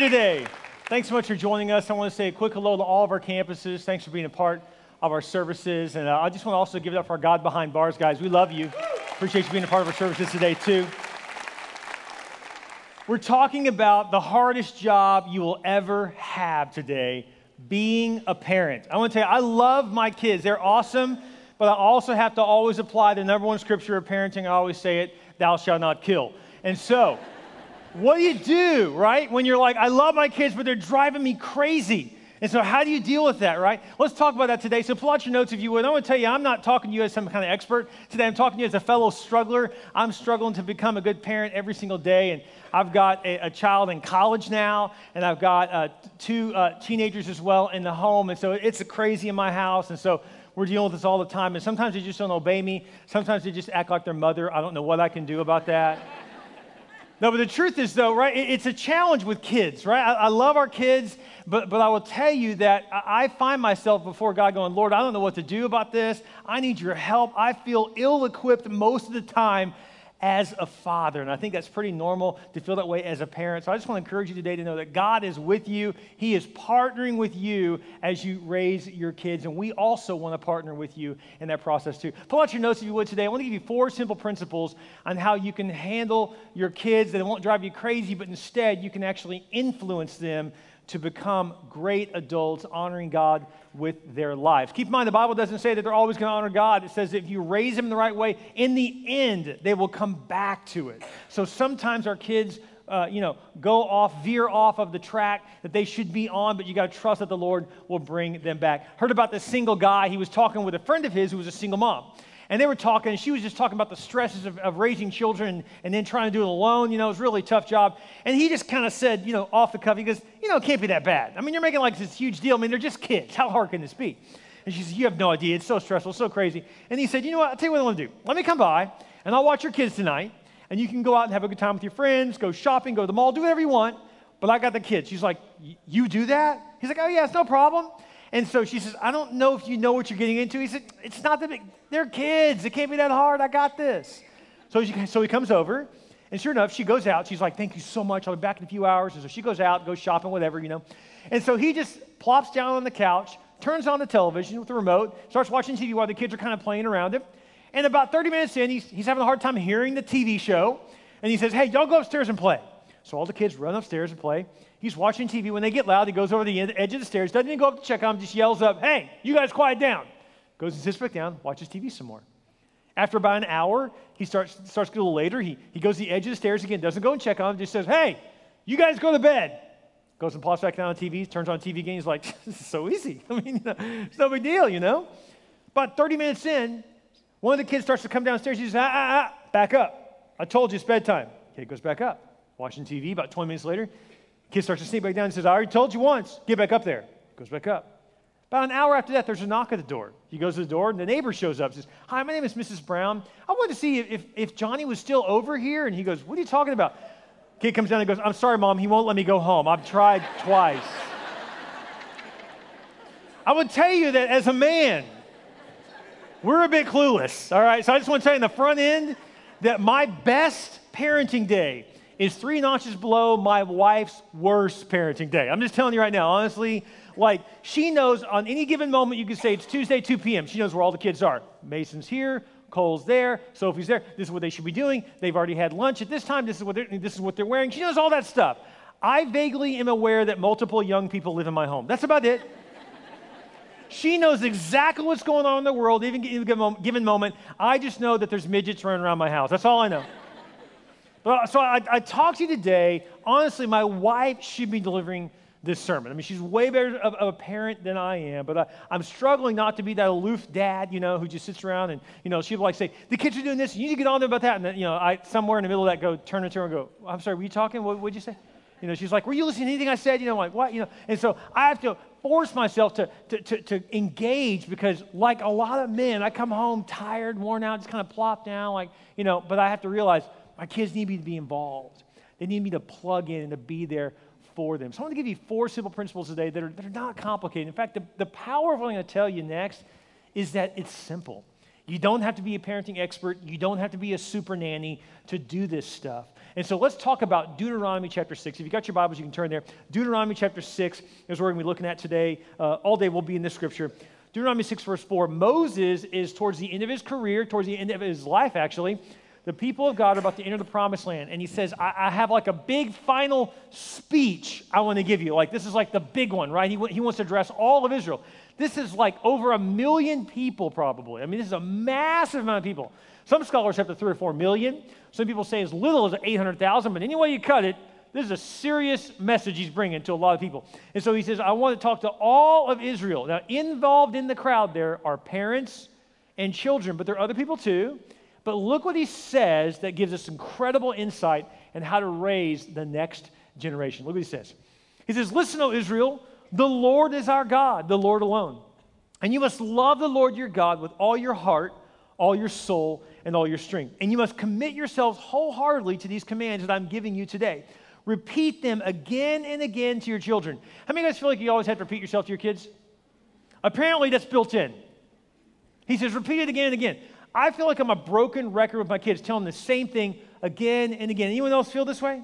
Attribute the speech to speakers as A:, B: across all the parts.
A: today. Thanks so much for joining us. I want to say a quick hello to all of our campuses. Thanks for being a part of our services. And uh, I just want to also give it up for our God Behind Bars guys. We love you. Appreciate you being a part of our services today, too. We're talking about the hardest job you will ever have today being a parent. I want to tell you, I love my kids. They're awesome, but I also have to always apply the number one scripture of parenting. I always say it thou shalt not kill. And so, what do you do, right? When you're like, I love my kids, but they're driving me crazy. And so, how do you deal with that, right? Let's talk about that today. So, pull out your notes if you would. I want to tell you, I'm not talking to you as some kind of expert today. I'm talking to you as a fellow struggler. I'm struggling to become a good parent every single day. And I've got a, a child in college now, and I've got uh, two uh, teenagers as well in the home. And so, it's crazy in my house. And so, we're dealing with this all the time. And sometimes they just don't obey me. Sometimes they just act like their mother. I don't know what I can do about that. No, but the truth is, though, right, it's a challenge with kids, right? I, love our kids, but, but I will tell you that I find myself before God going, Lord, I don't know what to do about this. I need your help. I feel ill equipped most of the time as a father. And I think that's pretty normal to feel that way as a parent. So I just want to encourage you today to know that God is with you. He is partnering with you as you raise your kids. And we also want to partner with you in that process too. Pull out your notes if you would today. I want to give you four simple principles on how you can handle your kids that it won't drive you crazy, but instead you can actually influence them to become great adults, honoring God with their lives. Keep in mind, the Bible doesn't say that they're always going to honor God. It says if you raise them the right way, in the end, they will come back to it. So sometimes our kids, uh, you know, go off, veer off of the track that they should be on, but you got to trust that the Lord will bring them back. Heard about this single guy. He was talking with a friend of his who was a single mom and they were talking, and she was just talking about the stresses of, of raising children and then trying to do it alone. You know, it was a really tough job. And he just kind of said, you know, off the cuff, he goes, you know, it can't be that bad. I mean, you're making like this huge deal. I mean, they're just kids. How hard can this be? And she said, you have no idea. It's so stressful, it's so crazy. And he said, you know what? I'll tell you what I want to do. Let me come by, and I'll watch your kids tonight, and you can go out and have a good time with your friends, go shopping, go to the mall, do whatever you want. But I got the kids. She's like, you do that? He's like, oh, yeah, it's no problem. And so she says, I don't know if you know what you're getting into. He said, It's not that big. They're kids. It can't be that hard. I got this. So, she, so he comes over, and sure enough, she goes out. She's like, Thank you so much. I'll be back in a few hours. And so she goes out, goes shopping, whatever, you know. And so he just plops down on the couch, turns on the television with the remote, starts watching TV while the kids are kind of playing around him. And about 30 minutes in, he's, he's having a hard time hearing the TV show. And he says, Hey, y'all go upstairs and play. So all the kids run upstairs and play. He's watching TV. When they get loud, he goes over the edge of the stairs, doesn't even go up to check on them, just yells up, Hey, you guys quiet down. Goes and sits back down, watches TV some more. After about an hour, he starts, starts a little later. He, he goes to the edge of the stairs again, doesn't go and check on them, just says, Hey, you guys go to bed. Goes and plops back down on TV, turns on TV again. He's like, This is so easy. I mean, you know, it's no big deal, you know? About 30 minutes in, one of the kids starts to come downstairs. He says, Ah, ah, ah, back up. I told you it's bedtime. Kid goes back up, watching TV. About 20 minutes later, Kid starts to sneak back down and says, I already told you once, get back up there. Goes back up. About an hour after that, there's a knock at the door. He goes to the door, and the neighbor shows up says, Hi, my name is Mrs. Brown. I wanted to see if, if Johnny was still over here. And he goes, What are you talking about? Kid comes down and goes, I'm sorry, mom, he won't let me go home. I've tried twice. I would tell you that as a man, we're a bit clueless, all right? So I just want to tell you in the front end that my best parenting day is three notches below my wife's worst parenting day. I'm just telling you right now, honestly, like she knows on any given moment, you can say it's Tuesday, 2 p.m. She knows where all the kids are. Mason's here, Cole's there, Sophie's there. This is what they should be doing. They've already had lunch at this time. This is what they're, this is what they're wearing. She knows all that stuff. I vaguely am aware that multiple young people live in my home. That's about it. She knows exactly what's going on in the world, even given moment. I just know that there's midgets running around my house. That's all I know. But, so I, I talk to you today. Honestly, my wife should be delivering this sermon. I mean, she's way better of, of a parent than I am, but I, am struggling not to be that aloof dad, you know, who just sits around and, you know, she'd like say, the kids are doing this, you need to get on there about that. And then, you know, I somewhere in the middle of that go, turn to her and go, I'm sorry, were you talking? What would you say? You know, she's like, were you listening to anything I said? You know, like, what? You know, and so I have to force myself to, to, to, to engage because like a lot of men, I come home tired, worn out, just kind of plop down, like, you know, but I have to realize – my kids need me to be involved. They need me to plug in and to be there for them. So I want to give you four simple principles today that are, that are not complicated. In fact, the, the power of what I'm going to tell you next is that it's simple. You don't have to be a parenting expert. You don't have to be a super nanny to do this stuff. And so let's talk about Deuteronomy chapter 6. If you've got your Bibles, you can turn there. Deuteronomy chapter 6 is what we're going to be looking at today. Uh, all day we'll be in this scripture. Deuteronomy 6, verse 4. Moses is towards the end of his career, towards the end of his life, actually. The people of God are about to enter the promised land. And he says, I, I have like a big final speech I want to give you. Like, this is like the big one, right? He, he wants to address all of Israel. This is like over a million people, probably. I mean, this is a massive amount of people. Some scholars have to three or four million. Some people say as little as 800,000, but any way you cut it, this is a serious message he's bringing to a lot of people. And so he says, I want to talk to all of Israel. Now, involved in the crowd there are parents and children, but there are other people too. But look what he says that gives us incredible insight in how to raise the next generation. Look what he says. He says, Listen, O Israel, the Lord is our God, the Lord alone. And you must love the Lord your God with all your heart, all your soul, and all your strength. And you must commit yourselves wholeheartedly to these commands that I'm giving you today. Repeat them again and again to your children. How many of you guys feel like you always have to repeat yourself to your kids? Apparently, that's built in. He says, repeat it again and again. I feel like I'm a broken record with my kids, telling them the same thing again and again. Anyone else feel this way?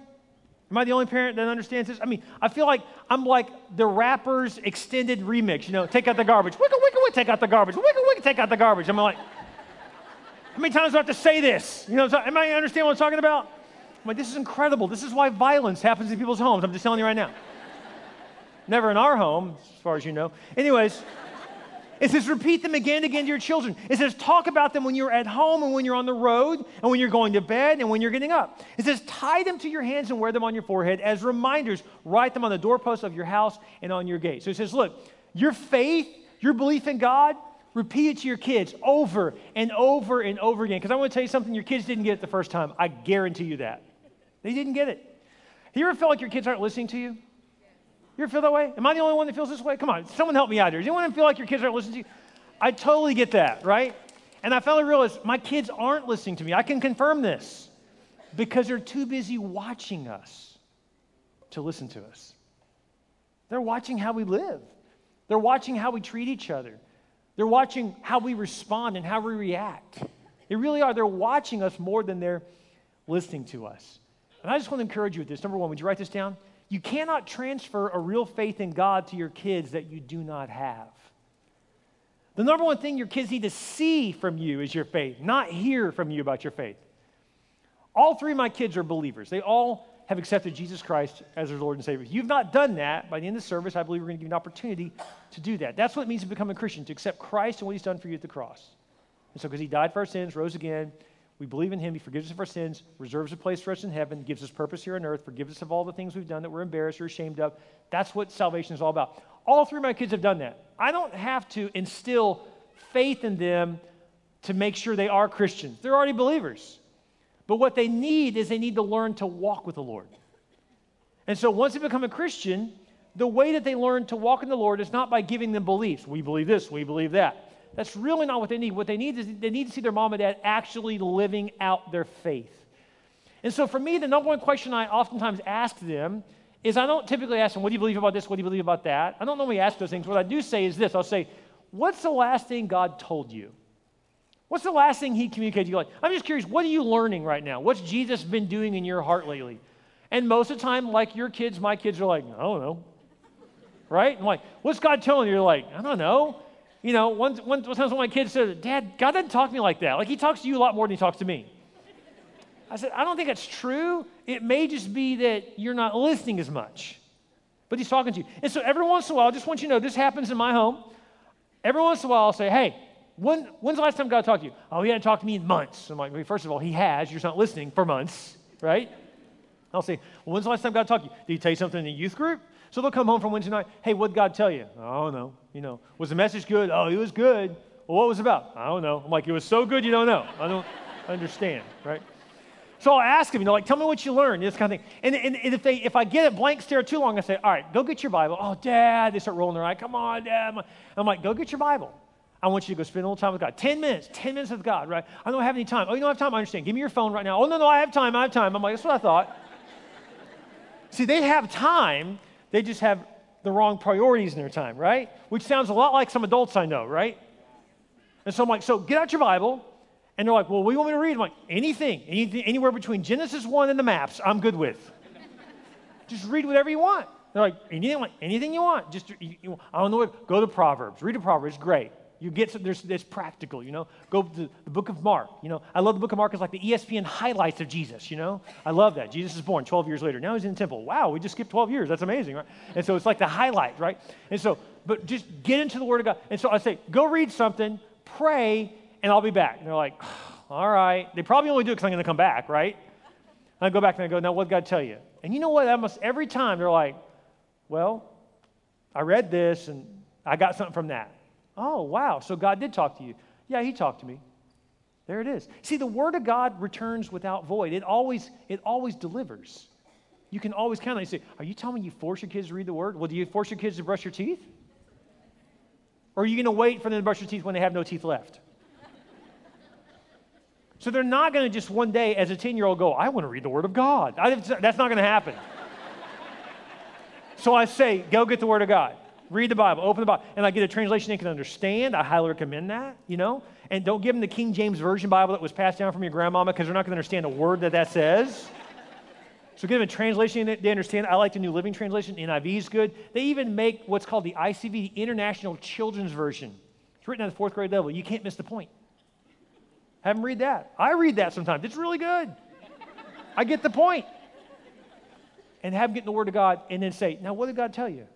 A: Am I the only parent that understands this? I mean, I feel like I'm like the rapper's extended remix. You know, take out the garbage. Wicka, wicka, wicka, take out the garbage. Wicka, wicka, take out the garbage. I'm like, how many times do I have to say this? You know, am I understand what I'm talking about? I'm like, this is incredible. This is why violence happens in people's homes. I'm just telling you right now. Never in our home, as far as you know. Anyways. It says, repeat them again and again to your children. It says, talk about them when you're at home and when you're on the road and when you're going to bed and when you're getting up. It says, tie them to your hands and wear them on your forehead as reminders. Write them on the doorposts of your house and on your gate. So it says, look, your faith, your belief in God, repeat it to your kids over and over and over again. Because I want to tell you something your kids didn't get it the first time. I guarantee you that. They didn't get it. Have you ever felt like your kids aren't listening to you? You feel that way? Am I the only one that feels this way? Come on, someone help me out here. Does anyone feel like your kids aren't listening to you? I totally get that, right? And I finally realized my kids aren't listening to me. I can confirm this because they're too busy watching us to listen to us. They're watching how we live, they're watching how we treat each other, they're watching how we respond and how we react. They really are. They're watching us more than they're listening to us. And I just want to encourage you with this. Number one, would you write this down? You cannot transfer a real faith in God to your kids that you do not have. The number one thing your kids need to see from you is your faith, not hear from you about your faith. All three of my kids are believers. They all have accepted Jesus Christ as their Lord and Savior. If you've not done that, by the end of the service, I believe we're going to give you an opportunity to do that. That's what it means to become a Christian, to accept Christ and what He's done for you at the cross. And so, because He died for our sins, rose again, we believe in him. He forgives us of our sins, reserves a place for us in heaven, gives us purpose here on earth, forgives us of all the things we've done that we're embarrassed or ashamed of. That's what salvation is all about. All three of my kids have done that. I don't have to instill faith in them to make sure they are Christians. They're already believers. But what they need is they need to learn to walk with the Lord. And so once they become a Christian, the way that they learn to walk in the Lord is not by giving them beliefs. We believe this, we believe that. That's really not what they need. What they need is they need to see their mom and dad actually living out their faith. And so for me, the number one question I oftentimes ask them is I don't typically ask them, what do you believe about this? What do you believe about that? I don't normally ask those things. What I do say is this I'll say, what's the last thing God told you? What's the last thing he communicated to you? Like, I'm just curious, what are you learning right now? What's Jesus been doing in your heart lately? And most of the time, like your kids, my kids are like, I don't know. Right? I'm like, what's God telling you? You're like, I don't know. You know, one, one, one time one of my kids said, Dad, God doesn't talk to me like that. Like he talks to you a lot more than he talks to me. I said, I don't think that's true. It may just be that you're not listening as much, but he's talking to you. And so every once in a while, I just want you to know this happens in my home. Every once in a while, I'll say, Hey, when, when's the last time God talked to you? Oh, he hadn't talked to me in months. I'm like, first of all, he has. You're just not listening for months, right? I'll say, well, when's the last time God talked to you? Did he tell you something in the youth group? So they'll come home from Wednesday night. Hey, what did God tell you? I don't know. You know, was the message good? Oh, it was good. Well, what was it about? I don't know. I'm like, it was so good you don't know. I don't understand, right? So I'll ask them, you know, like, tell me what you learned, this kind of thing. And, and, and, if, they, if I get a blank stare too long, I say, all right, go get your Bible. Oh, Dad, they start rolling their eye. Come on, Dad. I'm like, go get your Bible. I want you to go spend a little time with God. 10 minutes, 10 minutes with God, right? I don't have any time. Oh, you don't have time? I understand. Give me your phone right now. Oh, no, no, I have time. I have time. I'm like, that's what I thought. See, they have time. They just have the wrong priorities in their time, right? Which sounds a lot like some adults I know, right? And so I'm like, so get out your Bible. And they're like, well, what do you want me to read? I'm like, anything, anything anywhere between Genesis 1 and the maps, I'm good with. Just read whatever you want. They're like, anything, anything you want. Just, you, you, I don't know what, go to Proverbs. Read a Proverbs, great. You get some, there's, there's practical, you know. Go to the book of Mark, you know. I love the book of Mark. It's like the ESPN highlights of Jesus, you know. I love that. Jesus is born 12 years later. Now he's in the temple. Wow, we just skipped 12 years. That's amazing, right? And so it's like the highlight, right? And so, but just get into the Word of God. And so I say, go read something, pray, and I'll be back. And they're like, all right. They probably only do it because I'm going to come back, right? And I go back and I go, now what did God tell you? And you know what? Almost every time they're like, well, I read this and I got something from that. Oh, wow. So God did talk to you. Yeah, he talked to me. There it is. See, the word of God returns without void. It always, it always delivers. You can always count on it. You say, Are you telling me you force your kids to read the word? Well, do you force your kids to brush your teeth? Or are you going to wait for them to brush their teeth when they have no teeth left? So they're not going to just one day, as a 10 year old, go, I want to read the Word of God. I, that's not going to happen. so I say, go get the Word of God. Read the Bible, open the Bible, and I get a translation they can understand. I highly recommend that, you know. And don't give them the King James Version Bible that was passed down from your grandmama because they're not going to understand a word that that says. So give them a translation that they understand. I like the New Living Translation. NIV is good. They even make what's called the ICV, the International Children's Version. It's written at the fourth grade level. You can't miss the point. Have them read that. I read that sometimes. It's really good. I get the point. And have them get in the Word of God and then say, now what did God tell you?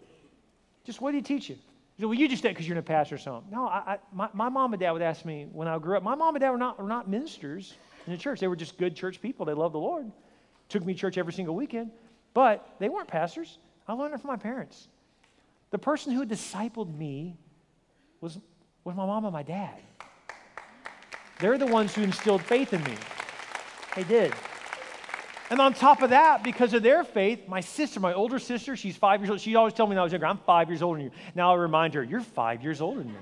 A: Just what did he teach you? You say, well, you just did because you're in a pastor or something. No, I, I, my, my mom and dad would ask me when I grew up. My mom and dad were not, were not ministers in the church. They were just good church people. They loved the Lord. Took me to church every single weekend. But they weren't pastors. I learned it from my parents. The person who discipled me was, was my mom and my dad. They're the ones who instilled faith in me. They did. And on top of that, because of their faith, my sister, my older sister, she's five years old. She always told me when I was younger, I'm five years older than you. Now I remind her, you're five years older than me.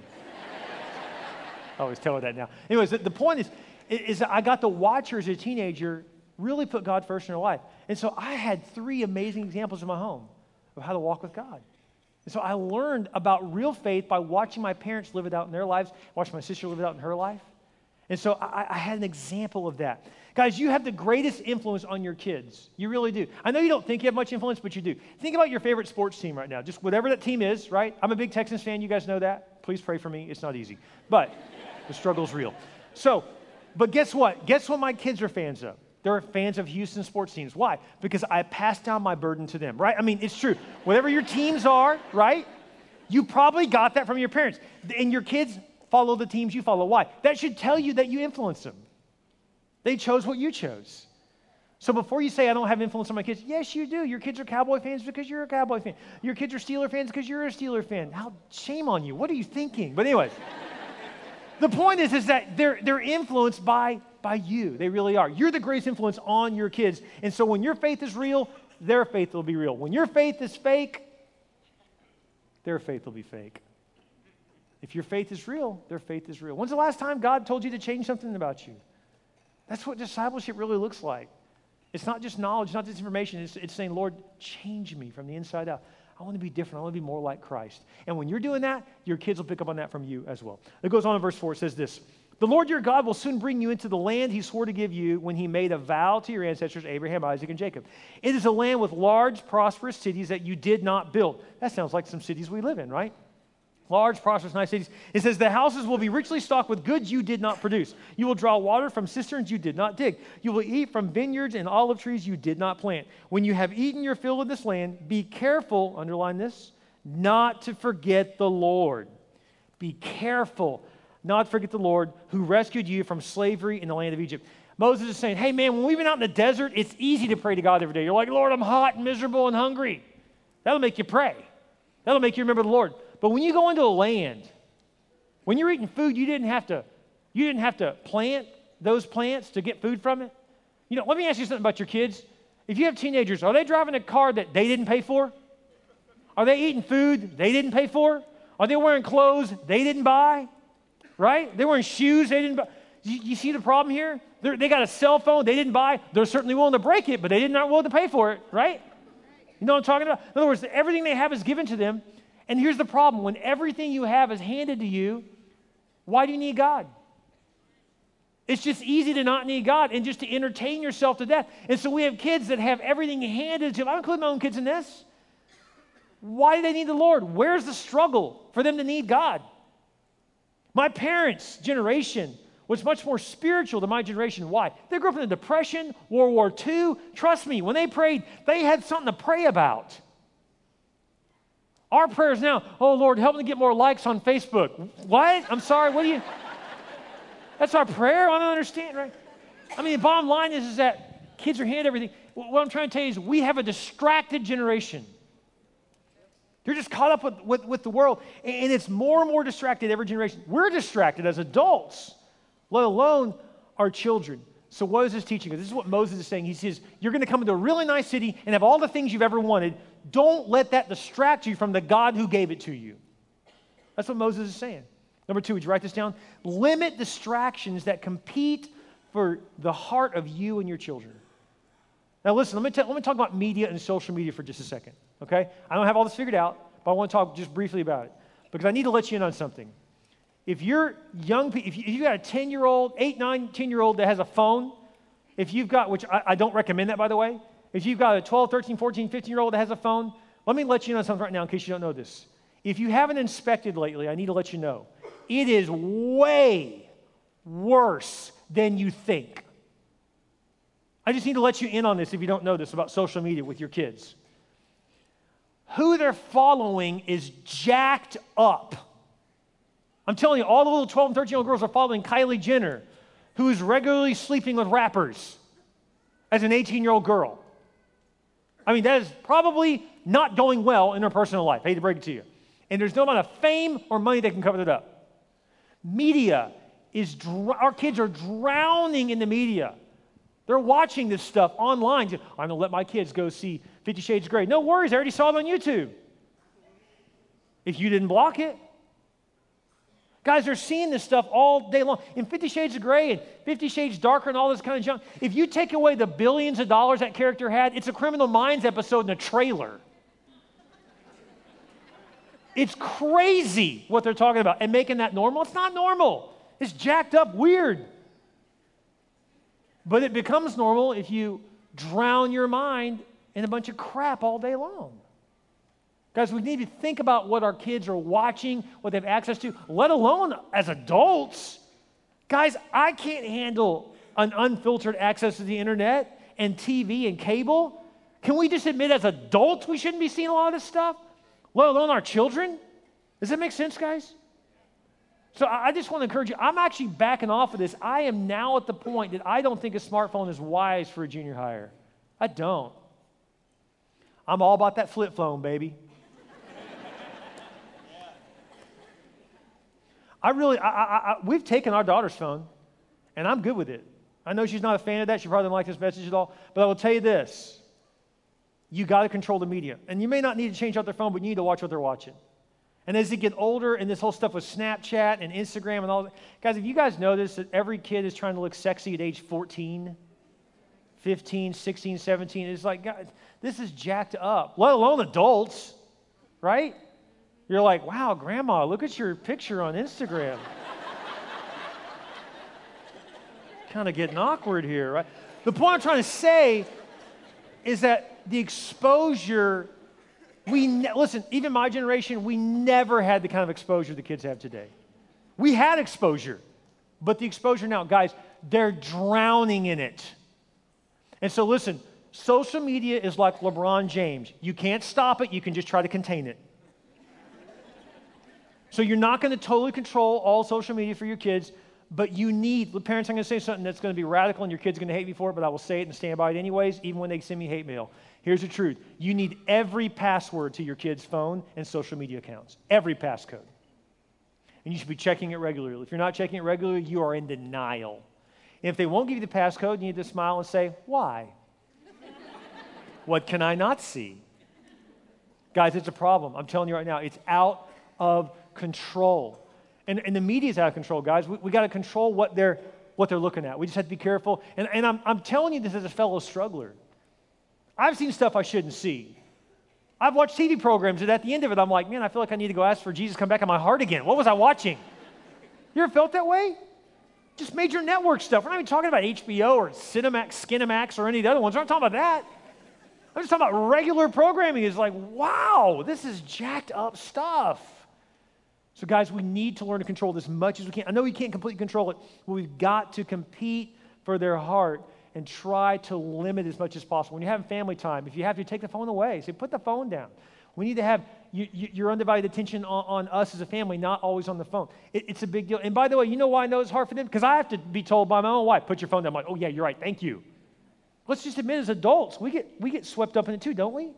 A: I always tell her that now. Anyways, the, point is, is I got to watch her as a teenager really put God first in her life. And so I had three amazing examples in my home of how to walk with God. And so I learned about real faith by watching my parents live it out in their lives, watching my sister live it out in her life. And so I, I, had an example of that. Guys, you have the greatest influence on your kids. You really do. I know you don't think you have much influence, but you do. Think about your favorite sports team right now. Just whatever that team is, right? I'm a big Texans fan. You guys know that. Please pray for me. It's not easy, but the struggle's real. So, but guess what? Guess what my kids are fans of? They're fans of Houston sports teams. Why? Because I passed down my burden to them, right? I mean, it's true. Whatever your teams are, right? You probably got that from your parents. And your kids follow the teams you follow. Why? That should tell you that you influence them. They chose what you chose. So before you say, I don't have influence on my kids, yes, you do. Your kids are Cowboy fans because you're a Cowboy fan. Your kids are Steeler fans because you're a Steeler fan. How shame on you. What are you thinking? But, anyways, the point is, is that they're, they're influenced by, by you. They really are. You're the greatest influence on your kids. And so when your faith is real, their faith will be real. When your faith is fake, their faith will be fake. If your faith is real, their faith is real. When's the last time God told you to change something about you? That's what discipleship really looks like. It's not just knowledge, not just information. It's, it's saying, Lord, change me from the inside out. I want to be different. I want to be more like Christ. And when you're doing that, your kids will pick up on that from you as well. It goes on in verse 4. It says this The Lord your God will soon bring you into the land he swore to give you when he made a vow to your ancestors, Abraham, Isaac, and Jacob. It is a land with large, prosperous cities that you did not build. That sounds like some cities we live in, right? Large, prosperous, nice cities. It says, The houses will be richly stocked with goods you did not produce. You will draw water from cisterns you did not dig. You will eat from vineyards and olive trees you did not plant. When you have eaten your fill of this land, be careful, underline this, not to forget the Lord. Be careful not forget the Lord who rescued you from slavery in the land of Egypt. Moses is saying, Hey, man, when we've been out in the desert, it's easy to pray to God every day. You're like, Lord, I'm hot and miserable and hungry. That'll make you pray. That'll make you remember the Lord. But when you go into a land, when you're eating food, you didn't have to, you didn't have to plant those plants to get food from it. You know, let me ask you something about your kids. If you have teenagers, are they driving a car that they didn't pay for? Are they eating food they didn't pay for? Are they wearing clothes they didn't buy? Right? They're wearing shoes they didn't buy. You, you see the problem here? They're, they got a cell phone they didn't buy. They're certainly willing to break it, but they did not willing to pay for it, right? You know what I'm talking about? In other words, everything they have is given to them, and here's the problem when everything you have is handed to you, Why do you need God? It's just easy to not need God and just to entertain yourself to death. And so we have kids that have everything handed to them. I include my own kids in this. Why do they need the Lord? Where's the struggle for them to need God? My parents' generation was much more spiritual than my generation. Why? They grew up in the Depression, World War II. Trust me, when they prayed, they had something to pray about. Our prayers now, oh Lord, help me get more likes on Facebook. What? I'm sorry, what do you? That's our prayer? I don't understand, right? I mean, the bottom line is, is that kids are handed everything. What I'm trying to tell you is we have a distracted generation. They're just caught up with, with, with the world, and it's more and more distracted every generation. We're distracted as adults, let alone our children. So, what is this teaching? This is what Moses is saying. He says, You're going to come into a really nice city and have all the things you've ever wanted. Don't let that distract you from the God who gave it to you. That's what Moses is saying. Number two, would you write this down? Limit distractions that compete for the heart of you and your children. Now, listen, let me, t- let me talk about media and social media for just a second, okay? I don't have all this figured out, but I want to talk just briefly about it because I need to let you in on something. If you're young, if you, if you got a 10 year old, 8, 9, 10 year old that has a phone, if you've got, which I, I don't recommend that by the way, if you've got a 12, 13, 14, 15 year old that has a phone, let me let you know something right now in case you don't know this. If you haven't inspected lately, I need to let you know it is way worse than you think. I just need to let you in on this if you don't know this about social media with your kids. Who they're following is jacked up. I'm telling you, all the little 12 and 13 year old girls are following Kylie Jenner, who is regularly sleeping with rappers as an 18 year old girl. I mean, that is probably not going well in their personal life. I hate to break it to you. And there's no amount of fame or money that can cover that up. Media is, dr- our kids are drowning in the media. They're watching this stuff online. I'm going to let my kids go see Fifty Shades of Grey. No worries, I already saw it on YouTube. If you didn't block it. Guys, they're seeing this stuff all day long. In Fifty Shades of Grey and Fifty Shades Darker and all this kind of junk, if you take away the billions of dollars that character had, it's a Criminal Minds episode in a trailer. It's crazy what they're talking about and making that normal. It's not normal, it's jacked up weird. But it becomes normal if you drown your mind in a bunch of crap all day long. Guys, we need to think about what our kids are watching, what they have access to, let alone as adults. Guys, I can't handle an unfiltered access to the internet and TV and cable. Can we just admit as adults we shouldn't be seeing a lot of this stuff? let alone our children. Does that make sense, guys? So I just want to encourage you. I'm actually backing off of this. I am now at the point that I don't think a smartphone is wise for a junior higher. I don't. I'm all about that flip phone, baby. I really, I, I, I, we've taken our daughter's phone, and I'm good with it. I know she's not a fan of that. She probably doesn't like this message at all. But I will tell you this you got to control the media. And you may not need to change out their phone, but you need to watch what they're watching. And as they get older, and this whole stuff with Snapchat and Instagram and all that, guys, if you guys notice that every kid is trying to look sexy at age 14, 15, 16, 17, it's like, guys, this is jacked up, let alone adults, right? You're like, wow, grandma, look at your picture on Instagram. kind of getting awkward here, right? The point I'm trying to say is that the exposure, we, ne- listen, even my generation, we never had the kind of exposure the kids have today. We had exposure, but the exposure now, guys, they're drowning in it. And so, listen, social media is like LeBron James. You can't stop it, you can just try to contain it. So, you're not going to totally control all social media for your kids, but you need, parents, I'm going to say something that's going to be radical and your kid's are going to hate me for it, but I will say it and stand by it anyways, even when they send me hate mail. Here's the truth you need every password to your kid's phone and social media accounts, every passcode. And you should be checking it regularly. If you're not checking it regularly, you are in denial. And if they won't give you the passcode, you need to smile and say, Why? what can I not see? Guys, it's a problem. I'm telling you right now, it's out of control. And, and the media's out of control, guys. We, we got to control what they're, what they're looking at. We just have to be careful. And, and I'm, I'm telling you this as a fellow struggler. I've seen stuff I shouldn't see. I've watched TV programs, and at the end of it, I'm like, man, I feel like I need to go ask for Jesus to come back in my heart again. What was I watching? You ever felt that way? Just major network stuff. We're not even talking about HBO or Cinemax, Skinemax, or any of the other ones. We're not talking about that. I'm just talking about regular programming. It's like, wow, this is jacked up stuff. So, guys, we need to learn to control this as much as we can. I know we can't completely control it, but we've got to compete for their heart and try to limit as much as possible. When you're having family time, if you have to take the phone away, say, put the phone down. We need to have you, you, your undivided attention on, on, us as a family, not always on the phone. It, it's a big deal. And by the way, you know why I know it's hard for them? Because I have to be told by my own wife, put your phone down. I'm like, oh, yeah, you're right. Thank you. Let's just admit as adults, we get, we get swept up in it too, don't we?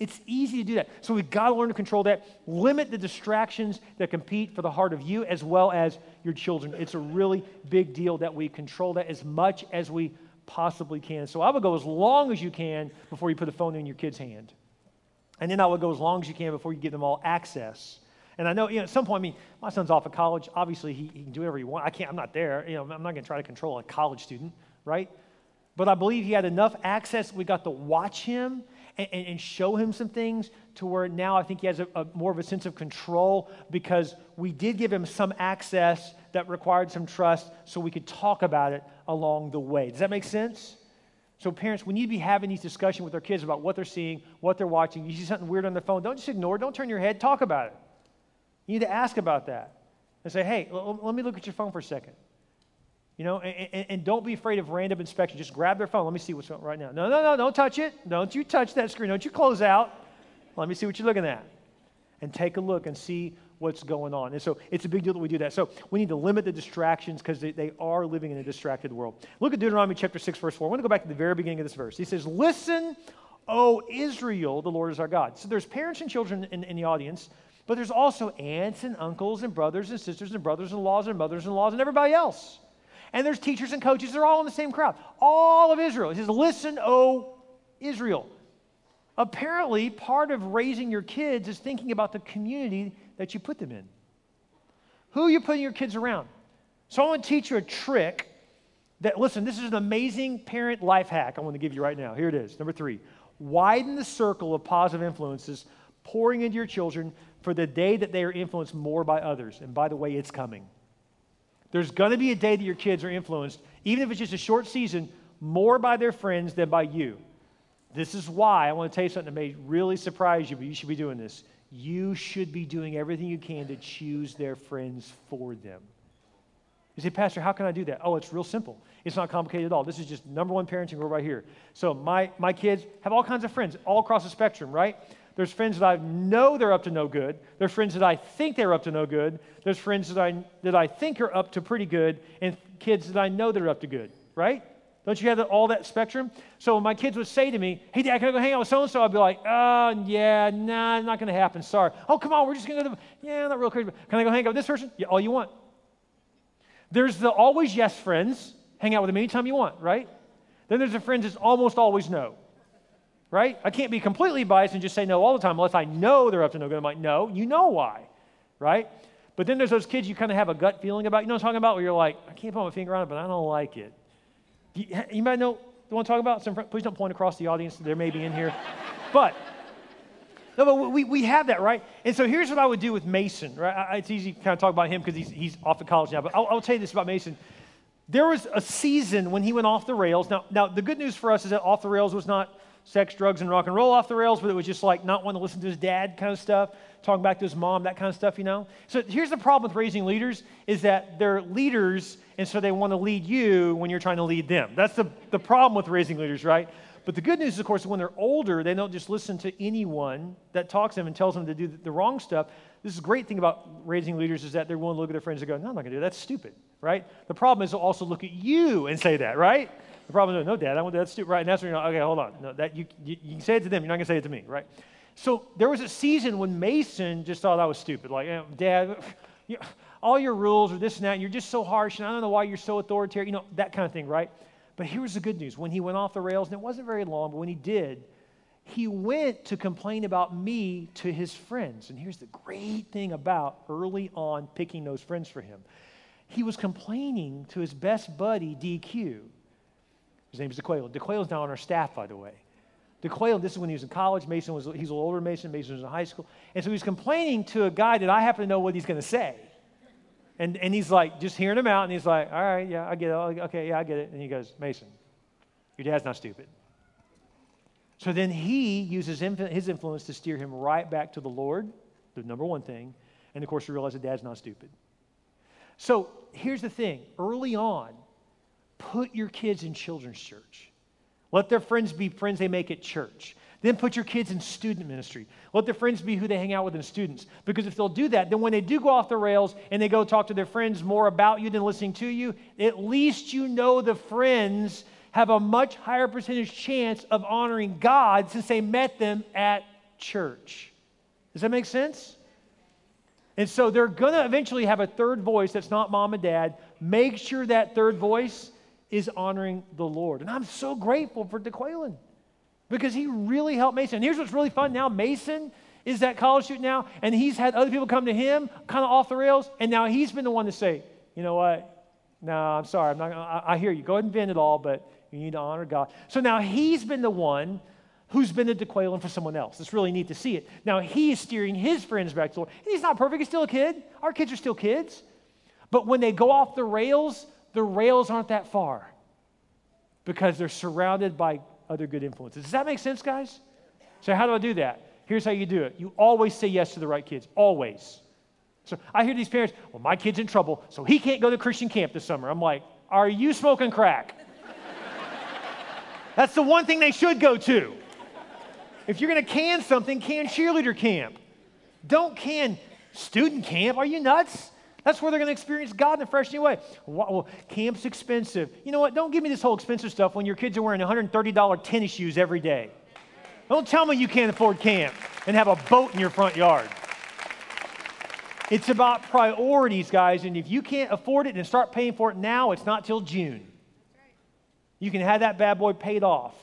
A: It's easy to do that. So we've got to learn to control that. Limit the distractions that compete for the heart of you as well as your children. It's a really big deal that we control that as much as we possibly can. So I would go as long as you can before you put the phone in your kid's hand. And then I would go as long as you can before you give them all access. And I know, you know, at some point, I mean, my son's off of college. Obviously, he, he can do whatever he wants. I can't, I'm not there. You know, I'm not going to try to control a college student, right? But I believe he had enough access. We got to watch him and, and, show him some things to where now I think he has a, a, more of a sense of control because we did give him some access that required some trust so we could talk about it along the way. Does that make sense? So, parents, we need to be having these discussions with our kids about what they're seeing, what they're watching. You see something weird on their phone, don't just ignore it. Don't turn your head. Talk about it. You need to ask about that and say, hey, l- let me look at your phone for a second. You know, and, and, don't be afraid of random inspection. Just grab their phone. Let me see what's going on right now. No, no, no, don't touch it. Don't you touch that screen. Don't you close out. Let me see what you're looking at. And take a look and see what's going on. And so it's a big deal that we do that. So we need to limit the distractions because they, they are living in a distracted world. Look at Deuteronomy chapter 6, verse 4. I want to go back to the very beginning of this verse. He says, Listen, O Israel, the Lord is our God. So there's parents and children in, in the audience, but there's also aunts and uncles and brothers and sisters and brothers in laws and mothers in laws and everybody else. And there's teachers and coaches, they're all in the same crowd. All of Israel. He says, Listen, O Israel. Apparently, part of raising your kids is thinking about the community that you put them in. Who are you putting your kids around? So I want to teach you a trick that, listen, this is an amazing parent life hack I want to give you right now. Here it is. Number three widen the circle of positive influences pouring into your children for the day that they are influenced more by others. And by the way, it's coming. There's going to be a day that your kids are influenced, even if it's just a short season, more by their friends than by you. This is why I want to tell you something that may really surprise you, but you should be doing this. You should be doing everything you can to choose their friends for them. You say, Pastor, how can I do that? Oh, it's real simple. It's not complicated at all. This is just number one parenting rule right here. So my, my kids have all kinds of friends all across the spectrum, right? There's friends that I know they're up to no good. There's friends that I think they're up to no good. There's friends that I, that I think are up to pretty good, and kids that I know they're up to good, right? Don't you have all that spectrum? So when my kids would say to me, hey, Dad, can I go hang out with so and so? I'd be like, oh, yeah, nah, not going to happen. Sorry. Oh, come on, we're just going to go to yeah, not real crazy. Can I go hang out with this person? Yeah, all you want. There's the always yes friends. Hang out with them anytime you want, right? Then there's the friends that's almost always no right? I can't be completely biased and just say no all the time unless I know they're up to no good. I'm like, no, you know why, right? But then there's those kids you kind of have a gut feeling about. You know what I'm talking about? Where you're like, I can't put my finger on it, but I don't like it. You, you might know the one I'm talking about? Some, please don't point across the audience. There may be in here. but, no, but we, we have that, right? And so here's what I would do with Mason, right? I, it's easy to kind of talk about him because he's, he's off to college now. But I'll, I'll tell you this about Mason there was a season when he went off the rails. Now, now the good news for us is that off the rails was not sex, drugs, and rock and roll off the rails, but it was just like not wanting to listen to his dad kind of stuff, talking back to his mom, that kind of stuff, you know? So here's the problem with raising leaders is that they're leaders, and so they want to lead you when you're trying to lead them. That's the, the problem with raising leaders, right? But the good news, is, of course, is when they're older, they don't just listen to anyone that talks to them and tells them to do the wrong stuff. This is a great thing about raising leaders is that they're willing to look at their friends and go, no, I'm not going to do that. That's stupid, right? The problem is they'll also look at you and say that, right? The problem is, no, Dad, I want that stupid, right? And that's when you're like, okay, hold on. No, that you, you, you can say it to them. You're not going to say it to me, right? So there was a season when Mason just thought I was stupid. Like, eh, Dad, you, all your rules are this and that, and you're just so harsh, and I don't know why you're so authoritarian, you know, that kind of thing, right? But here's the good news. When he went off the rails, and it wasn't very long, but when he did, he went to complain about me to his friends. And here's the great thing about early on picking those friends for him. He was complaining to his best buddy, DQ. His name is DeQuayle. DeQuayle's now on our staff, by the way. DeQuayle, this is when he was in college. Mason was, he's a little older Mason. Mason was in high school. And so he's complaining to a guy that I happen to know what he's going to say. And, and he's like, just hearing him out, and he's like, all right, yeah, I get it. Okay, yeah, I get it. And he goes, Mason, your dad's not stupid. So then he uses his influence to steer him right back to the Lord, the number one thing. And of course, you realize that dad's not stupid. So here's the thing early on, put your kids in children's church. Let their friends be friends they make at church. Then put your kids in student ministry. Let their friends be who they hang out with in students. Because if they'll do that, then when they do go off the rails and they go talk to their friends more about you than listening to you, at least you know the friends have a much higher percentage chance of honoring God since they met them at church. Does that make sense? And so they're going to eventually have a third voice that's not mom and dad. Make sure that third voice is honoring the Lord. And I'm so grateful for DeQuaylen because he really helped Mason. And here's what's really fun now Mason is that college student now, and he's had other people come to him kind of off the rails, and now he's been the one to say, you know what? No, I'm sorry. I'm not. I, I hear you. Go ahead and vent it all, but you need to honor God. So now he's been the one who's been a DeQuaylen for someone else. It's really neat to see it. Now he is steering his friends back to the Lord. And he's not perfect. He's still a kid. Our kids are still kids. But when they go off the rails, the rails aren't that far because they're surrounded by other good influences. Does that make sense, guys? So, how do I do that? Here's how you do it you always say yes to the right kids, always. So, I hear these parents, well, my kid's in trouble, so he can't go to Christian camp this summer. I'm like, are you smoking crack? That's the one thing they should go to. If you're going to can something, can cheerleader camp. Don't can student camp. Are you nuts? That's where they're going to experience God in a fresh new way. Well, camp's expensive. You know what? Don't give me this whole expensive stuff when your kids are wearing $130 tennis shoes every day. Don't tell me you can't afford camp and have a boat in your front yard. It's about priorities, guys, and if you can't afford it and start paying for it now, it's not till June. You can have that bad boy paid off.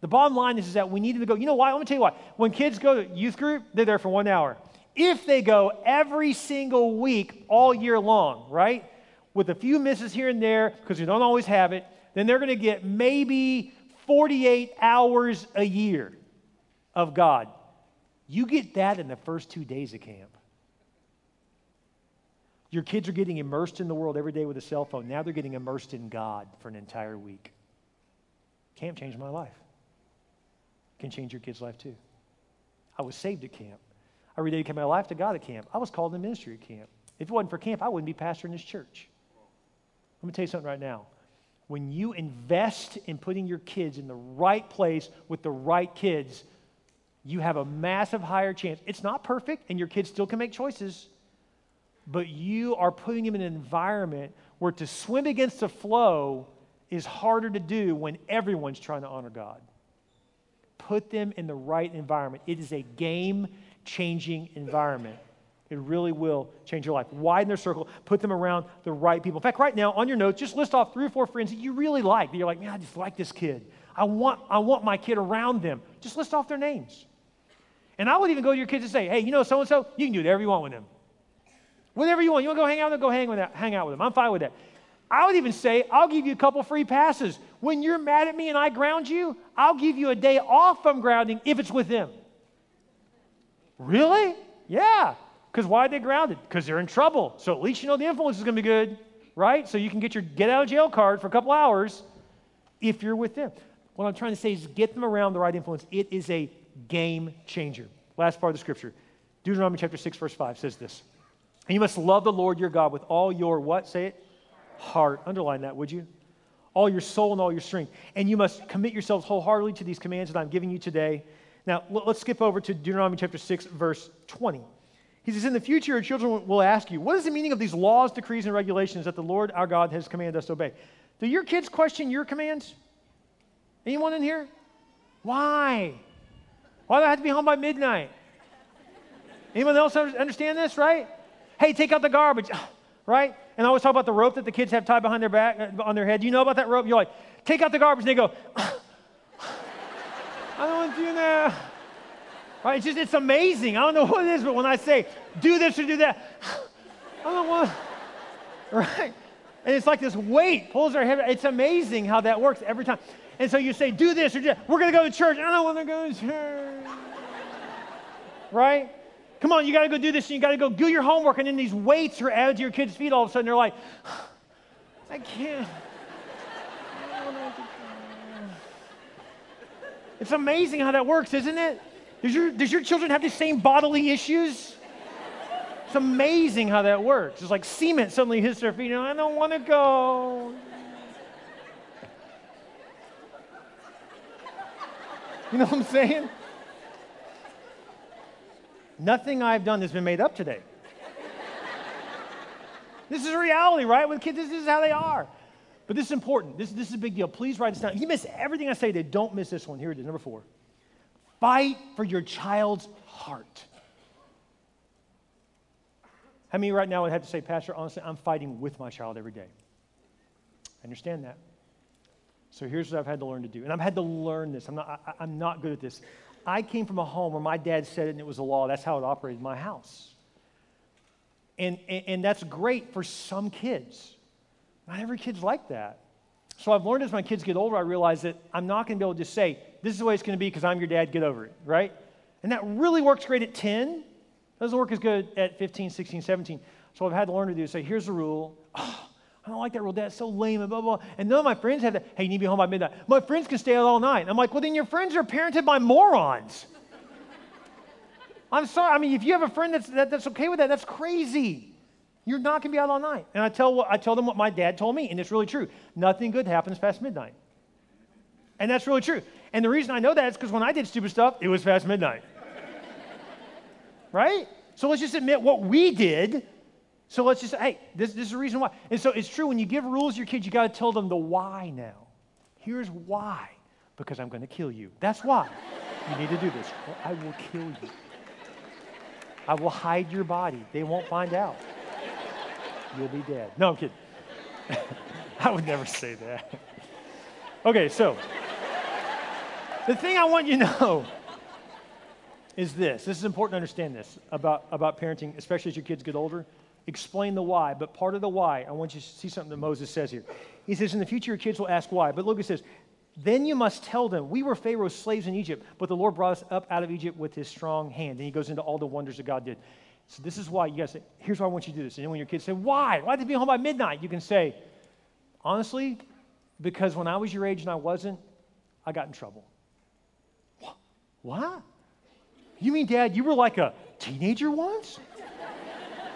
A: The bottom line is, is that we need to go. You know why? Let me tell you why. When kids go to youth group, they're there for one hour. If they go every single week all year long, right, with a few misses here and there, because you don't always have it, then they're going to get maybe 48 hours a year of God. You get that in the first two days of camp. Your kids are getting immersed in the world every day with a cell phone. Now they're getting immersed in God for an entire week. Camp changed my life. Can change your kid's life too. I was saved at camp. I rededicated my life to God at camp. I was called to ministry at camp. If it wasn't for camp, I wouldn't be pastoring this church. Let me tell you something right now. When you invest in putting your kids in the right place with the right kids, you have a massive higher chance. It's not perfect, and your kids still can make choices, but you are putting them in an environment where to swim against the flow is harder to do when everyone's trying to honor God. Put them in the right environment. It is a game changing environment. It really will change your life. Widen their circle, put them around the right people. In fact, right now on your notes, just list off three or four friends that you really like. That you're like, man, I just like this kid. I want, I want my kid around them. Just list off their names. And I would even go to your kids and say, hey, you know so and so, you can do whatever you want with them. Whatever you want. You want to go hang out with them, go hang, with that, hang out with them. I'm fine with that. I would even say, I'll give you a couple free passes. When you're mad at me and I ground you, I'll give you a day off from grounding if it's with them. Really? Yeah. Because why are they grounded? Because they're in trouble. So at least you know the influence is going to be good, right? So you can get your get out of jail card for a couple hours if you're with them. What I'm trying to say is get them around the right influence. It is a game changer. Last part of the scripture. Deuteronomy chapter 6, verse 5 says this. And you must love the Lord your God with all your what? Say it. Heart. Underline that, would you? All your soul and all your strength. And you must commit yourselves wholeheartedly to these commands that I'm giving you today now, let's skip over to Deuteronomy chapter 6, verse 20. He says, In the future, your children will ask you, What is the meaning of these laws, decrees, and regulations that the Lord our God has commanded us to obey? Do your kids question your commands? Anyone in here? Why? Why do I have to be home by midnight? Anyone else understand this, right? Hey, take out the garbage, right? And I always talk about the rope that the kids have tied behind their back, uh, on their head. Do you know about that rope? You're like, take out the garbage, and they go, I don't want to do that. Right? It's just, it's amazing. I don't know what it is, but when I say, do this or do that, I don't want, right? And it's like this weight pulls our head. It's amazing how that works every time. And so you say, do this or do that. We're going to go to church. I don't want to go to church. right? come on, you got to go do this and you got to go do your homework. And then these weights are added to your kids' feet all of a sudden. They're like, I can't. It's amazing how that works, isn't it? Does your, does your children have the same bodily issues? It's amazing how that works. It's like cement suddenly hits their feet, and I don't want to go. You know what I'm saying? Nothing I've done has been made up today. this is reality, right? With kids, this is how they are. But this is important. This, this is a big deal. Please write this down. If you miss everything I say today, don't miss this one. Here it is, number four. Fight for your child's heart. How many right now would have to say, Pastor, honestly, I'm fighting with my child every day? I understand that. So here's what I've had to learn to do. And I've had to learn this. I'm not, I, am not good at this. I came from a home where my dad said it and it was a law. That's how it operated in my house. And, and, and that's great for some kids. Not every kid's like that. So I've learned as my kids get older, I realize that I'm not going to be able to just say, this is the way it's going to be because I'm your dad, get over it, right? And that really works great at 10. Doesn't work as good at 15, 16, 17. So I've had to learn to do say, here's the rule. Oh, I don't like that rule. That's so lame and blah, blah, blah. And none of my friends have that. Hey, you need to be home by midnight. My friends can stay out all night. I'm like, well, then your friends are parented by morons. I'm sorry. I mean, if you have a friend that's, that, that's okay with that, that's crazy. You're not going to be out all night. And I tell, I tell them what my dad told me, and it's really true. Nothing good happens past midnight. And that's really true. And the reason I know that is because when I did stupid stuff, it was past midnight. right? So let's just admit what we did. So let's just, hey, this, this is the reason why. And so it's true, when you give rules to your kids, you got to tell them the why now. Here's why. Because I'm going to kill you. That's why you need to do this. Well, I will kill you. I will hide your body. They won't find out. You'll be dead. No, I'm kidding. I would never say that. Okay, so the thing I want you to know is this. This is important to understand this about, about parenting, especially as your kids get older. Explain the why, but part of the why, I want you to see something that Moses says here. He says, In the future, your kids will ask why. But look, it says, Then you must tell them, We were Pharaoh's slaves in Egypt, but the Lord brought us up out of Egypt with his strong hand. And he goes into all the wonders that God did. So this is why you guys say, here's why I want you to do this. And when your kids say, why? Why did you be home by midnight? You can say, honestly, because when I was your age and I wasn't, I got in trouble. What? You mean, Dad, you were like a teenager once?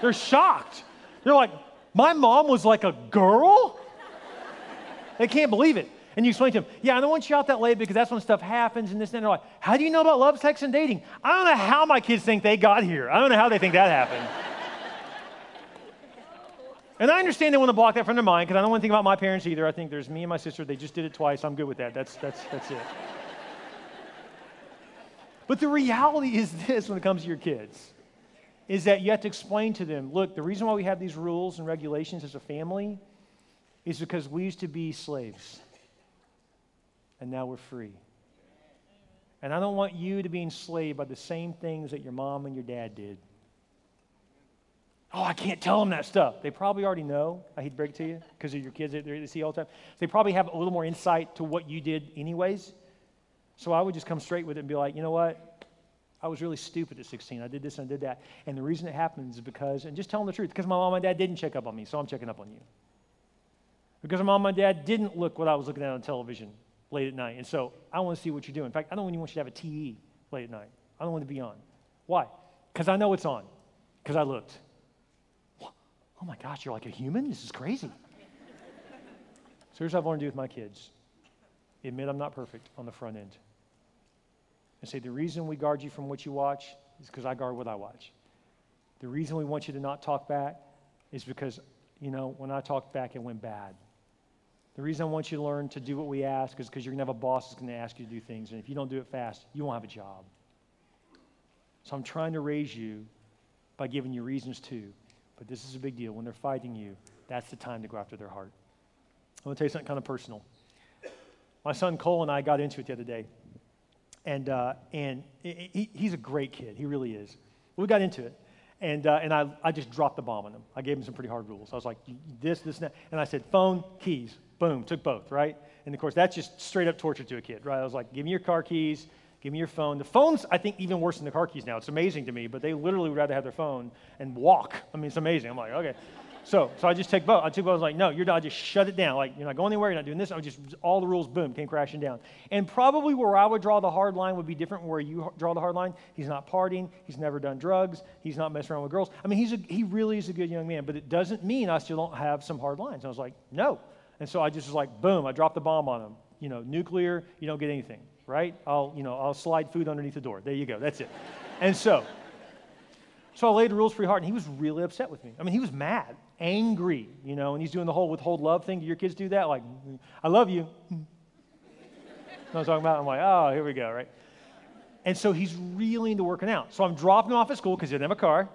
A: They're shocked. They're like, my mom was like a girl? They can't believe it. And you explain to them, yeah, I don't want you out that late because that's when stuff happens and this and that. And they're like, how do you know about love, sex, and dating? I don't know how my kids think they got here. I don't know how they think that happened. and I understand they want to block that from their mind because I don't want to think about my parents either. I think there's me and my sister. They just did it twice. I'm good with that. That's, that's, that's it. but the reality is this when it comes to your kids is that you have to explain to them look, the reason why we have these rules and regulations as a family is because we used to be slaves and now we're free. And I don't want you to be enslaved by the same things that your mom and your dad did. Oh, I can't tell them that stuff. They probably already know. I hate to break it to you because of your kids they see all the time. They probably have a little more insight to what you did, anyways. So I would just come straight with it and be like, you know what? I was really stupid at 16. I did this and I did that. And the reason it happens is because, and just tell them the truth, because my mom and dad didn't check up on me, so I'm checking up on you. Because my mom and dad didn't look what I was looking at on television, late at night. And so I want to see what you're doing. In fact, I don't even want you to have a TE late at night. I don't want to be on. Why? Because I know it's on. Because I looked. Oh my gosh, you're like a human? This is crazy. so here's what I've learned to do with my kids admit I'm not perfect on the front end. And say, the reason we guard you from what you watch is because I guard what I watch. The reason we want you to not talk back is because, you know, when I talked back, it went bad. The reason I want you to learn to do what we ask is because you're going to have a boss that's going to ask you to do things. And if you don't do it fast, you won't have a job. So I'm trying to raise you by giving you reasons to. But this is a big deal. When they're fighting you, that's the time to go after their heart. I'm going to tell you something kind of personal. My son Cole and I got into it the other day. And, uh, and he, he's a great kid. He really is. We got into it. And, uh, and I, I just dropped the bomb on him. I gave him some pretty hard rules. I was like, this, this, and that. And I said, phone, keys, Boom, took both, right? And of course, that's just straight up torture to a kid, right? I was like, give me your car keys, Give me your phone. The phone's, I think, even worse than the car keys now. It's amazing to me, but they literally would rather have their phone and walk. I mean, it's amazing. I'm like, okay. So, so I just take both. I took both. I was like, no, you're not. Just shut it down. Like, you're not going anywhere. You're not doing this. I was just all the rules, boom, came crashing down. And probably where I would draw the hard line would be different. Where you draw the hard line, he's not partying. He's never done drugs. He's not messing around with girls. I mean, he's a, he really is a good young man. But it doesn't mean I still don't have some hard lines. I was like, no. And so I just was like, boom, I dropped the bomb on him. You know, nuclear, you don't get anything right? I'll, you know, I'll slide food underneath the door. There you go. That's it. and so, so I laid the rules pretty hard, and he was really upset with me. I mean, he was mad, angry, you know, and he's doing the whole withhold love thing. Do your kids do that? Like, I love you. know I'm talking about? I'm like, oh, here we go, right? And so he's really into working out. So I'm dropping him off at school because he didn't have a car.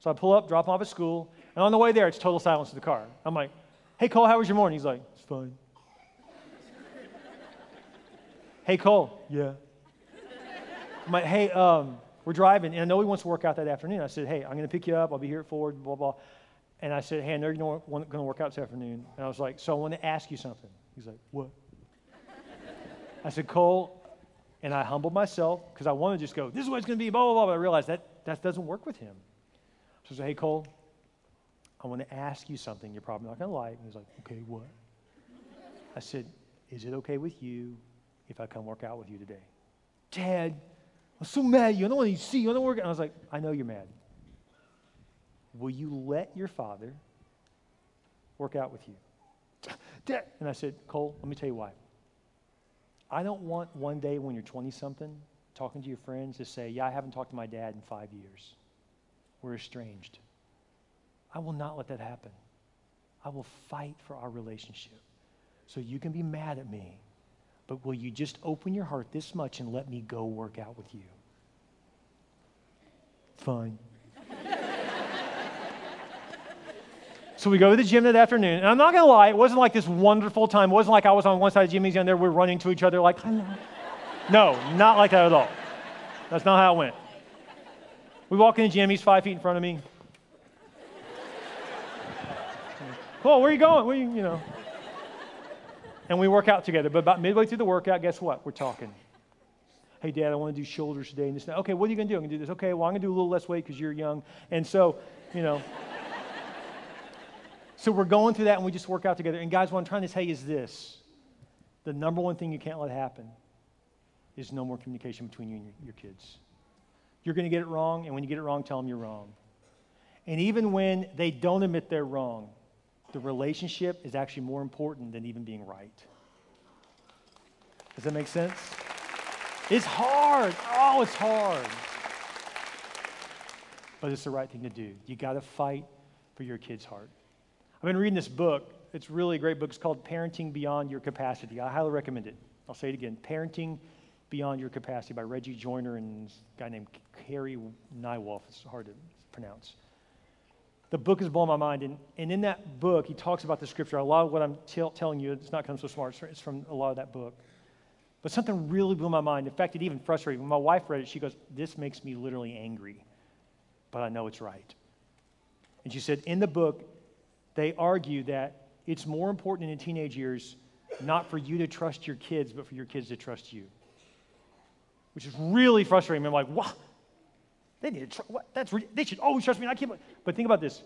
A: So I pull up, drop him off at school, and on the way there, it's total silence in the car. I'm like, hey, Cole, how was your morning? He's like, it's fine. Hey, Cole. Yeah. I'm like, hey, um, we're driving, and I know he wants to work out that afternoon. I said, hey, I'm going to pick you up. I'll be here at four, blah, blah. And I said, hey, I know you're going to work out this afternoon. And I was like, so I want to ask you something. He's like, what? I said, Cole, and I humbled myself because I want to just go, this is what it's going to be, blah, blah, blah. But I realized that that doesn't work with him. So I said, hey, Cole, I want to ask you something you're probably not going to like. And he's like, okay, what? I said, is it okay with you if I come work out with you today. Dad, I'm so mad at you. I don't want to see you. I don't work. And I was like, I know you're mad. Will you let your father work out with you? And I said, Cole, let me tell you why. I don't want one day when you're 20 something talking to your friends to say, Yeah, I haven't talked to my dad in five years. We're estranged. I will not let that happen. I will fight for our relationship. So you can be mad at me but will you just open your heart this much and let me go work out with you? Fine. so we go to the gym that afternoon, and I'm not gonna lie, it wasn't like this wonderful time. It wasn't like I was on one side of the gym, on there, we're running to each other like, hello. No, not like that at all. That's not how it went. We walk in the gym, he's five feet in front of me. Cool, where are you going? Where you, you know and we work out together. But about midway through the workout, guess what? We're talking. Hey, Dad, I want to do shoulders today. And this. Okay, what are you going to do? I'm going to do this. Okay, well, I'm going to do a little less weight because you're young. And so, you know. so we're going through that and we just work out together. And guys, what I'm trying to tell you is this the number one thing you can't let happen is no more communication between you and your, your kids. You're going to get it wrong, and when you get it wrong, tell them you're wrong. And even when they don't admit they're wrong, the relationship is actually more important than even being right. Does that make sense? It's hard. Oh, it's hard. But it's the right thing to do. You got to fight for your kid's heart. I've been reading this book. It's really a great book. It's called Parenting Beyond Your Capacity. I highly recommend it. I'll say it again Parenting Beyond Your Capacity by Reggie Joiner and a guy named Carey Nieuwhof. It's hard to pronounce the book has blown my mind. And, and in that book, he talks about the scripture. A lot of what I'm t- telling you, it's not come so smart, it's from a lot of that book. But something really blew my mind. In fact, it even frustrated me. When my wife read it, she goes, This makes me literally angry, but I know it's right. And she said, In the book, they argue that it's more important in teenage years not for you to trust your kids, but for your kids to trust you. Which is really frustrating. I'm like, what? They need to tr- what? That's they should always trust me. I can't. But think about this: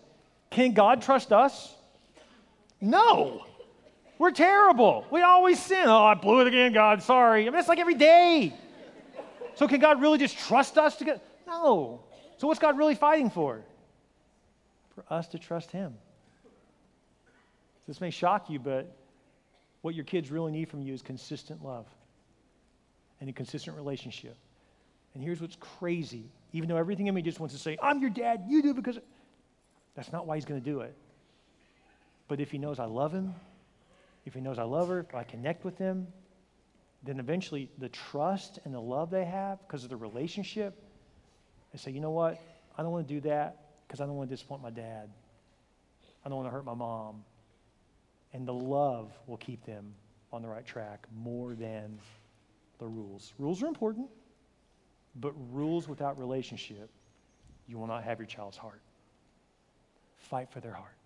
A: Can God trust us? No. We're terrible. We always sin. Oh, I blew it again, God. Sorry. I mean, it's like every day. So can God really just trust us to get? No. So what's God really fighting for? For us to trust Him. This may shock you, but what your kids really need from you is consistent love and a consistent relationship. And here's what's crazy even though everything in me just wants to say, I'm your dad, you do because. That's not why he's going to do it. But if he knows I love him, if he knows I love her, if I connect with him, then eventually the trust and the love they have because of the relationship, they say, you know what? I don't want to do that because I don't want to disappoint my dad. I don't want to hurt my mom. And the love will keep them on the right track more than the rules. Rules are important. But rules without relationship, you will not have your child's heart. Fight for their heart.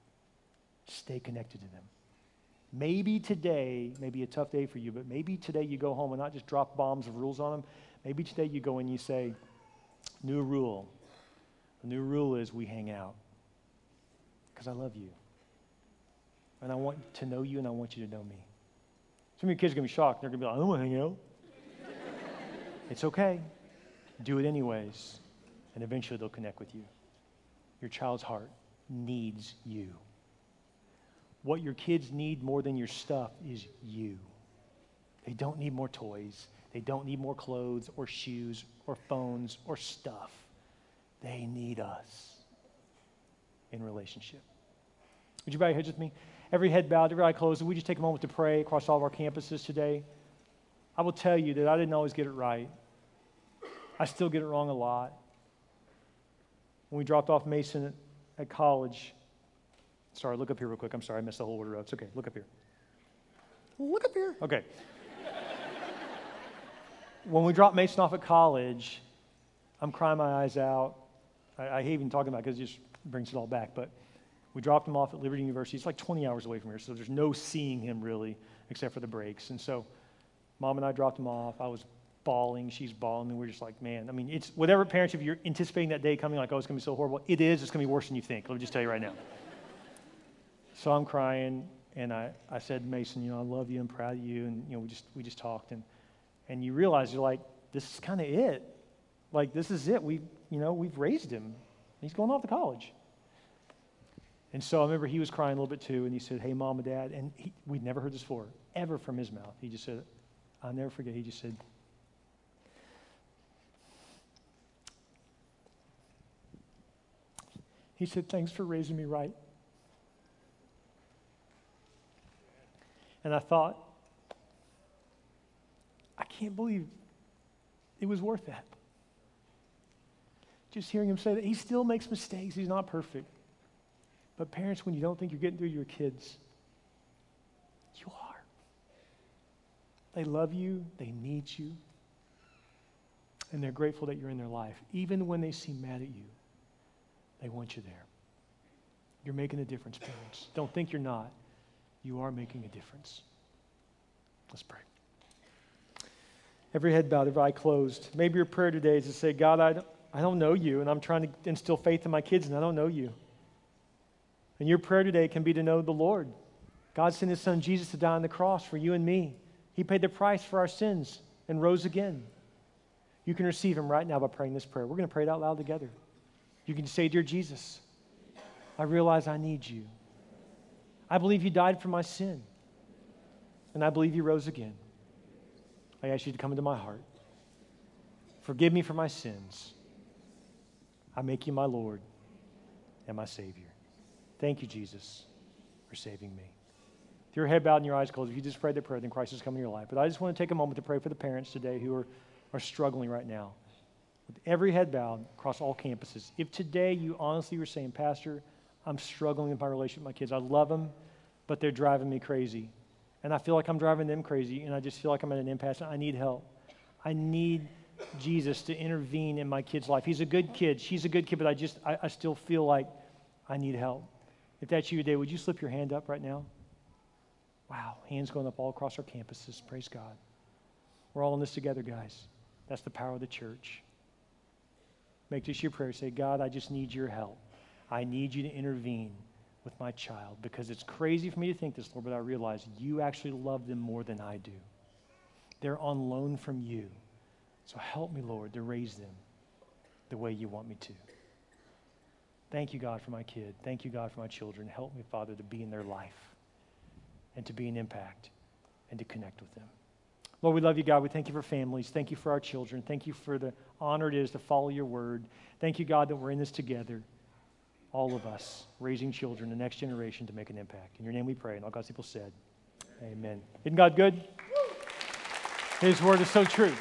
A: Stay connected to them. Maybe today may be a tough day for you, but maybe today you go home and not just drop bombs of rules on them. Maybe today you go and you say, New rule. The new rule is we hang out because I love you. And I want to know you and I want you to know me. Some of your kids are going to be shocked. They're going to be like, I don't want to hang out. it's okay. Do it anyways. And eventually they'll connect with you. Your child's heart needs you. What your kids need more than your stuff is you. They don't need more toys. They don't need more clothes or shoes or phones or stuff. They need us in relationship. Would you bow your heads with me? Every head bowed, every eye closed. we just take a moment to pray across all of our campuses today? I will tell you that I didn't always get it right. I still get it wrong a lot. When we dropped off Mason at college, sorry, look up here real quick. I'm sorry, I missed the whole order. It's okay. Look up here. Look up here. Okay. when we dropped Mason off at college, I'm crying my eyes out. I, I hate even talking about it because it just brings it all back. But we dropped him off at Liberty University. It's like 20 hours away from here, so there's no seeing him really, except for the breaks. And so, mom and I dropped him off. I was bawling. She's bawling. And we're just like, man, I mean, it's whatever parents, if you're anticipating that day coming, like, oh, it's to be so horrible, it is. It's to be worse than you think. Let me just tell you right now. so I'm crying, and I, I said, Mason, you know, I love you. I'm proud of you. And, you know, we just, we just talked. And, and you realize you're like, this is kind of it. Like, this is it. We, you know, we've raised him. He's going off to college. And so I remember he was crying a little bit too, and he said, Hey, mom and dad. And he, we'd never heard this before, ever from his mouth. He just said, I'll never forget. He just said, He said, Thanks for raising me right. And I thought, I can't believe it was worth that. Just hearing him say that he still makes mistakes, he's not perfect. But parents, when you don't think you're getting through your kids, you are. They love you, they need you, and they're grateful that you're in their life. Even when they seem mad at you, they want you there. You're making a difference, parents. Don't think you're not. You are making a difference. Let's pray. Every head bowed, every eye closed. Maybe your prayer today is to say, God, I don't, I don't know you, and I'm trying to instill faith in my kids, and I don't know you. And your prayer today can be to know the Lord. God sent his son Jesus to die on the cross for you and me. He paid the price for our sins and rose again. You can receive him right now by praying this prayer. We're going to pray it out loud together. You can say, Dear Jesus, I realize I need you. I believe you died for my sin. And I believe you rose again. I ask you to come into my heart. Forgive me for my sins. I make you my Lord and my Savior. Thank you, Jesus, for saving me. If your head bowed and your eyes closed, if you just prayed that prayer, then Christ has come in your life. But I just want to take a moment to pray for the parents today who are, are struggling right now. With every head bowed across all campuses, if today you honestly were saying, Pastor, I'm struggling with my relationship with my kids. I love them, but they're driving me crazy. And I feel like I'm driving them crazy, and I just feel like I'm at an impasse. I need help. I need Jesus to intervene in my kid's life. He's a good kid. She's a good kid, but I just, I, I still feel like I need help. If that's you today, would you slip your hand up right now? Wow, hands going up all across our campuses. Praise God. We're all in this together, guys. That's the power of the church. Make this your prayer. Say, God, I just need your help. I need you to intervene with my child because it's crazy for me to think this, Lord, but I realize you actually love them more than I do. They're on loan from you. So help me, Lord, to raise them the way you want me to. Thank you, God, for my kid. Thank you, God, for my children. Help me, Father, to be in their life and to be an impact and to connect with them. Lord, we love you, God. We thank you for families. Thank you for our children. Thank you for the honor it is to follow your word. Thank you, God, that we're in this together, all of us, raising children, the next generation to make an impact. In your name we pray. And all God's people said, Amen. Isn't God good? His word is so true.